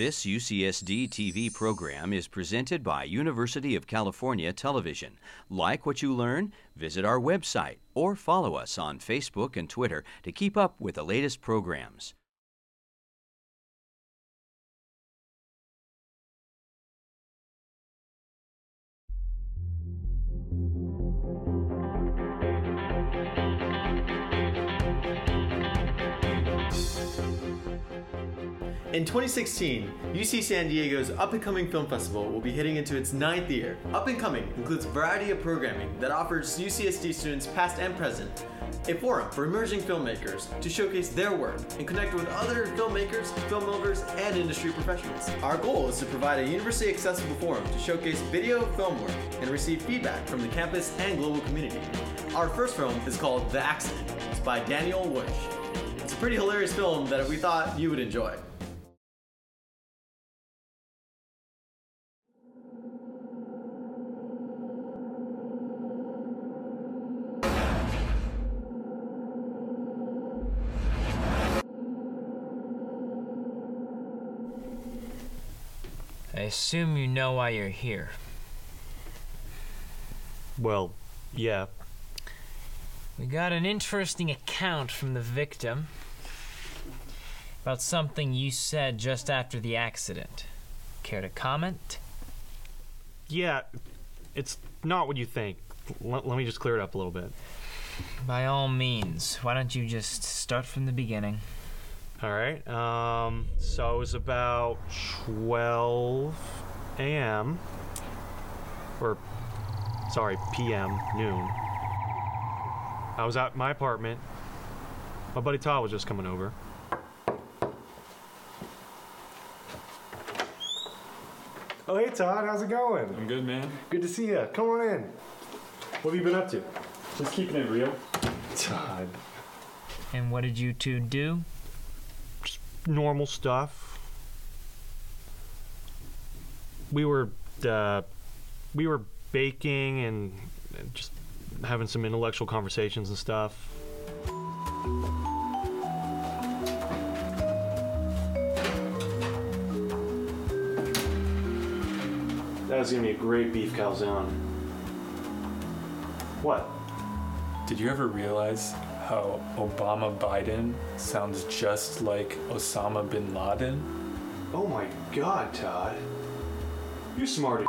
This UCSD TV program is presented by University of California Television. Like what you learn? Visit our website or follow us on Facebook and Twitter to keep up with the latest programs. In 2016, UC San Diego's Up and Coming Film Festival will be hitting into its ninth year. Up and Coming includes a variety of programming that offers UCSD students, past and present, a forum for emerging filmmakers to showcase their work and connect with other filmmakers, film lovers, and industry professionals. Our goal is to provide a university accessible forum to showcase video film work and receive feedback from the campus and global community. Our first film is called The Accident. It's by Daniel Wush. It's a pretty hilarious film that we thought you would enjoy. I assume you know why you're here. Well, yeah. We got an interesting account from the victim about something you said just after the accident. Care to comment? Yeah, it's not what you think. L- let me just clear it up a little bit. By all means, why don't you just start from the beginning? All right. Um, so it was about 12 a.m. Or, sorry, p.m., noon. I was at my apartment. My buddy Todd was just coming over. Oh, hey Todd, how's it going? I'm good, man. Good to see you. Come on in. What have you been up to? Just keeping it real. Todd. And what did you two do? Normal stuff. We were, uh, we were baking and and just having some intellectual conversations and stuff. That was gonna be a great beef calzone. What? Did you ever realize how Obama Biden sounds just like Osama bin Laden? Oh my god, Todd. You're smart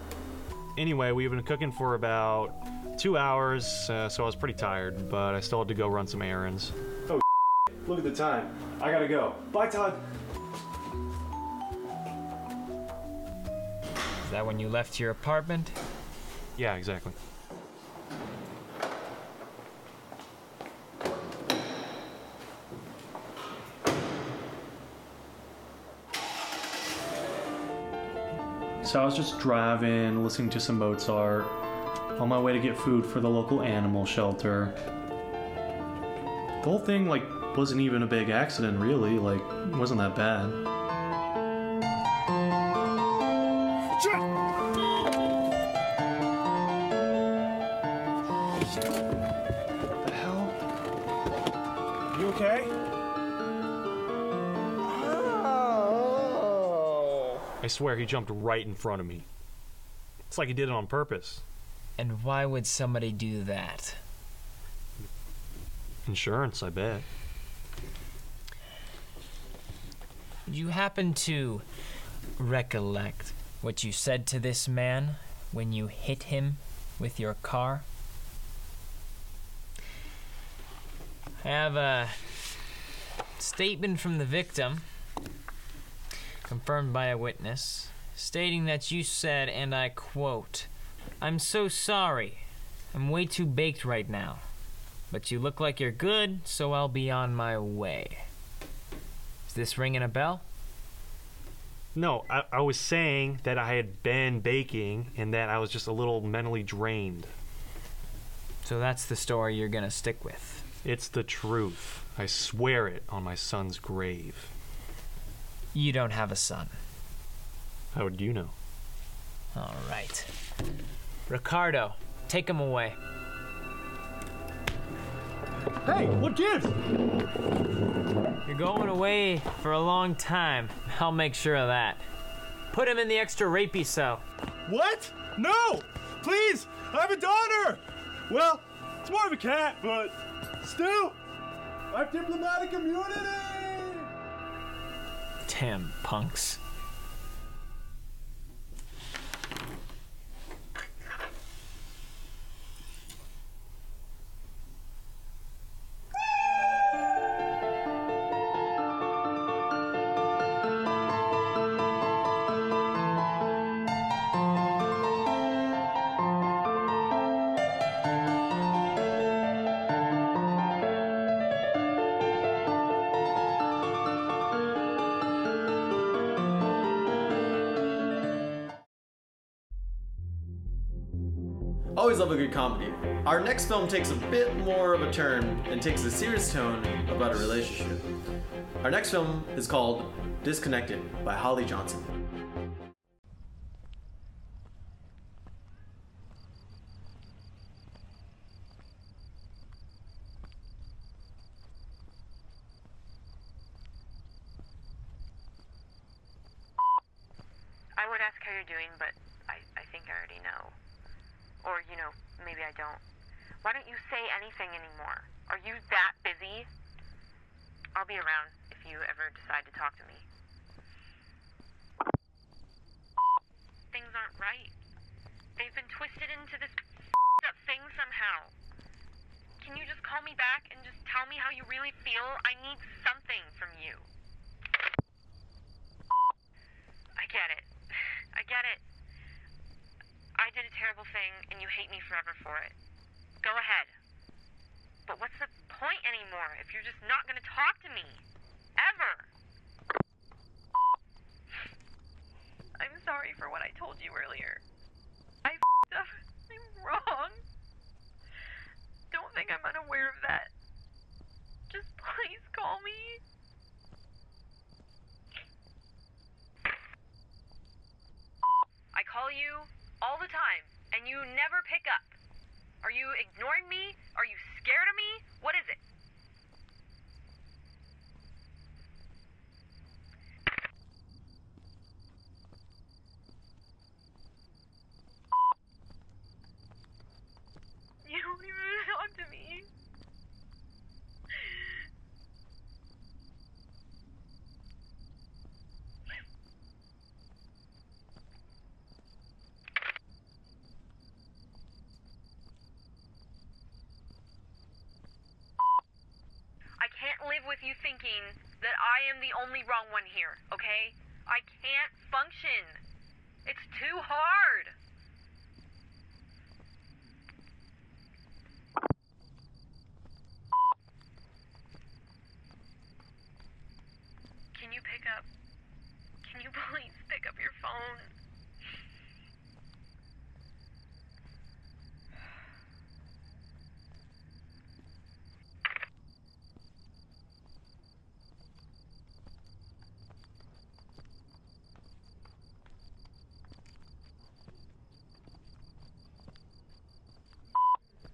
Anyway, we've been cooking for about two hours, uh, so I was pretty tired, but I still had to go run some errands. Oh, look at the time. I gotta go. Bye, Todd. Is that when you left your apartment? Yeah, exactly. So I was just driving, listening to some Mozart, on my way to get food for the local animal shelter. The whole thing, like, wasn't even a big accident, really. Like, wasn't that bad. The hell? You okay? I swear he jumped right in front of me. It's like he did it on purpose. And why would somebody do that? Insurance, I bet. You happen to recollect what you said to this man when you hit him with your car? I have a statement from the victim, confirmed by a witness, stating that you said, and I quote, I'm so sorry. I'm way too baked right now. But you look like you're good, so I'll be on my way. Is this ringing a bell? No, I, I was saying that I had been baking and that I was just a little mentally drained. So that's the story you're gonna stick with. It's the truth. I swear it on my son's grave. You don't have a son. How would you know? All right. Ricardo, take him away. Hey, what gives? You're going away for a long time. I'll make sure of that. Put him in the extra rapey cell. What? No! Please! I have a daughter! Well, it's more of a cat, but still, I have diplomatic immunity! Damn punks. Always love a good comedy. Our next film takes a bit more of a turn and takes a serious tone about a relationship. Our next film is called Disconnected by Holly Johnson. I would ask how you're doing, but I, I think I already know. Or, you know, maybe I don't. Why don't you say anything anymore? Are you that busy? I'll be around if you ever decide to talk to me. Things aren't right. They've twisted into this up thing somehow. Can you just call me back and just tell me how you really feel? I need something from you. I get it. I get it. I did a terrible thing and you hate me forever for it. Go ahead. But what's the point anymore if you're just not going to talk to me? Ever. I'm sorry for what I told you earlier. I'm wrong. Don't think I'm unaware of that. Just please call me. I call you all the time, and you never pick up. Are you ignoring me? Are you scared of me? What is it? You don't even talk to me. I can't live with you thinking that I am the only wrong one here, okay? I can't function. It's too hard. Can you pick up? Can you please pick up your phone?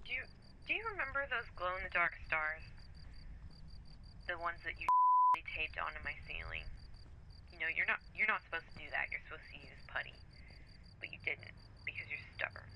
Do you do remember those glow in the dark stars? The ones that you taped onto my ceiling. You know, you're not you're not supposed to do that. You're supposed to use putty. But you didn't because you're stubborn.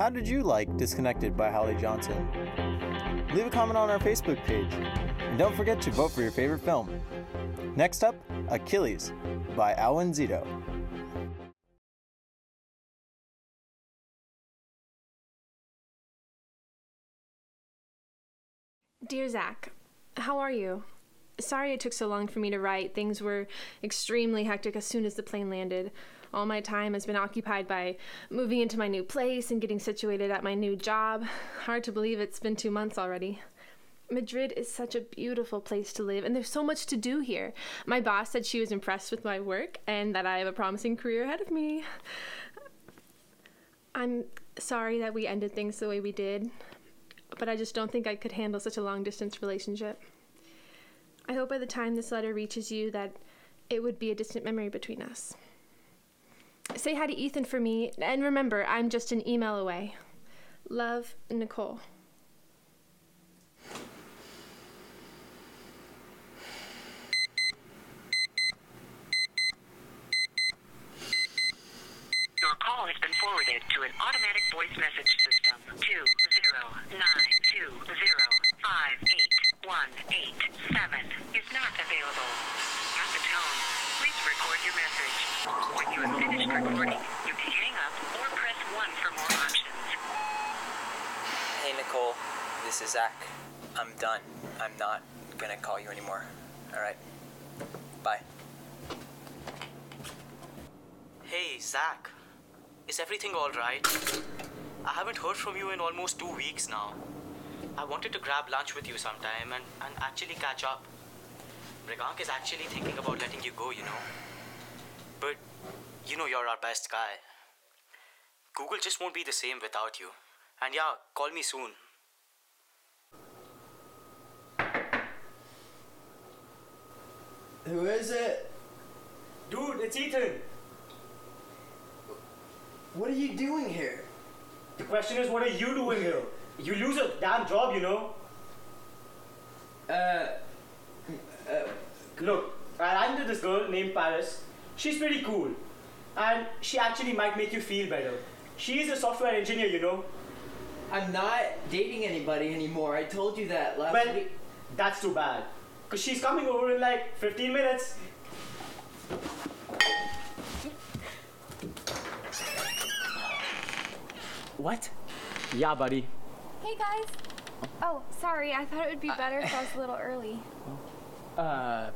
How did you like Disconnected by Holly Johnson? Leave a comment on our Facebook page. And don't forget to vote for your favorite film. Next up, Achilles by Alan Zito. Dear Zach, how are you? Sorry it took so long for me to write. Things were extremely hectic as soon as the plane landed. All my time has been occupied by moving into my new place and getting situated at my new job. Hard to believe it's been two months already. Madrid is such a beautiful place to live, and there's so much to do here. My boss said she was impressed with my work and that I have a promising career ahead of me. I'm sorry that we ended things the way we did, but I just don't think I could handle such a long distance relationship. I hope by the time this letter reaches you that it would be a distant memory between us. Say hi to Ethan for me, and remember, I'm just an email away. Love, Nicole. Your call has been forwarded to an automatic voice message system. 20920581887 is not available. At the tone, please record your message. When you have finished recording, you can hang up or press 1 for more options. Hey Nicole, this is Zach. I'm done. I'm not gonna call you anymore. Alright. Bye. Hey, Zach. Is everything alright? I haven't heard from you in almost two weeks now. I wanted to grab lunch with you sometime and, and actually catch up. Brigank is actually thinking about letting you go, you know. But you know you're our best guy. Google just won't be the same without you. And yeah, call me soon. Who is it? Dude, it's Ethan. What are you doing here? The question is, what are you doing here? You lose a damn job, you know. Uh, Look, I ran into this girl named Paris. She's pretty cool. And she actually might make you feel better. She's a software engineer, you know. I'm not dating anybody anymore. I told you that last Well, week. that's too bad. Because she's coming over in like 15 minutes. What? Yeah, buddy. Hey guys. Oh, sorry. I thought it would be better if I was a little early. Uh.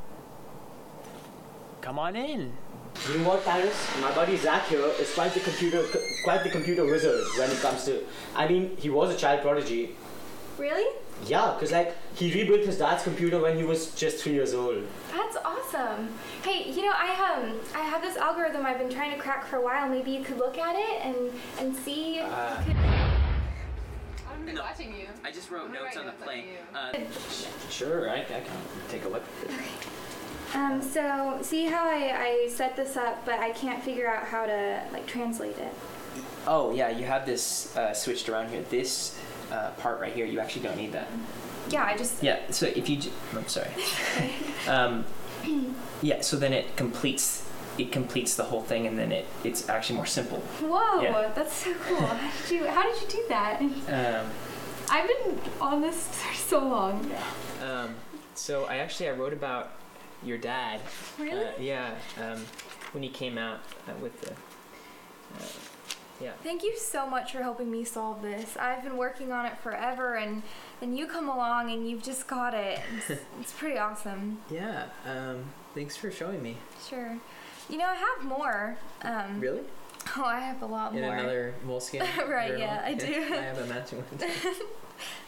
Come on in. You know what, Paris? My buddy Zach here is quite the computer, quite the computer wizard when it comes to. I mean, he was a child prodigy. Really? Yeah, cause like he rebuilt his dad's computer when he was just three years old. That's awesome. Hey, you know, I um, I have this algorithm I've been trying to crack for a while. Maybe you could look at it and and see. if Uh, you could... I'm No. watching you. I just wrote I'm notes on the plane. Uh, sure, I, I can take a look. Um, so see how I, I set this up, but I can't figure out how to like translate it. Oh yeah, you have this uh, switched around here. This uh, part right here, you actually don't need that. Yeah, I just. Yeah. So if you, j- I'm sorry. um, yeah. So then it completes. It completes the whole thing, and then it it's actually more simple. Whoa, Yeah. that's so cool. How did you How did you do that? Um, I've been on this for so long. um, so I actually I wrote about your dad. Really? Uh, yeah. Um, when he came out uh, with the. Uh, yeah. Thank you so much for helping me solve this. I've been working on it forever, and and you come along and you've just got it. It's, it's pretty awesome. Yeah. Um, thanks for showing me. Sure. You know, I have more. Um, Really? Oh, I have a lot In more. another Moleskine. Right, journal? yeah, I do. I have a matching one.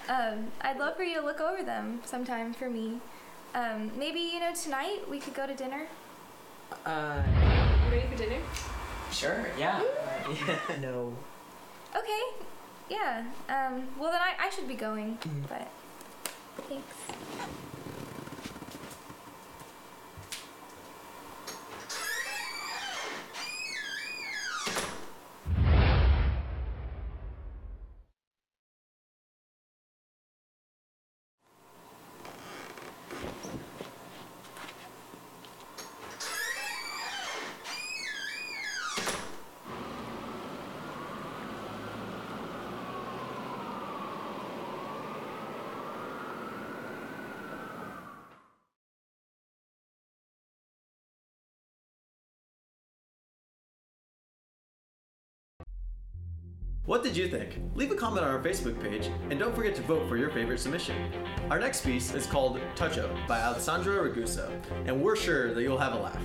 Um, I'd love for you to look over them sometime for me. Um, maybe you know tonight we could go to dinner. Uh, You ready for dinner? sure. Yeah. Uh, yeah. No. Okay. Yeah. Um, well then I, I should be going, but thanks. What did you think? Leave a comment on our Facebook page and don't forget to vote for your favorite submission. Our next piece is called Toucho by Alessandro Ragusa, and we're sure that you'll have a laugh.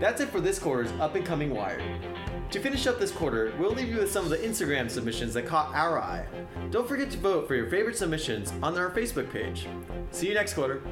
That's it for this quarter's Up and Coming Wired. To finish up this quarter, we'll leave you with some of the Instagram submissions that caught our eye. Don't forget to vote for your favorite submissions on our Facebook page. See you next quarter.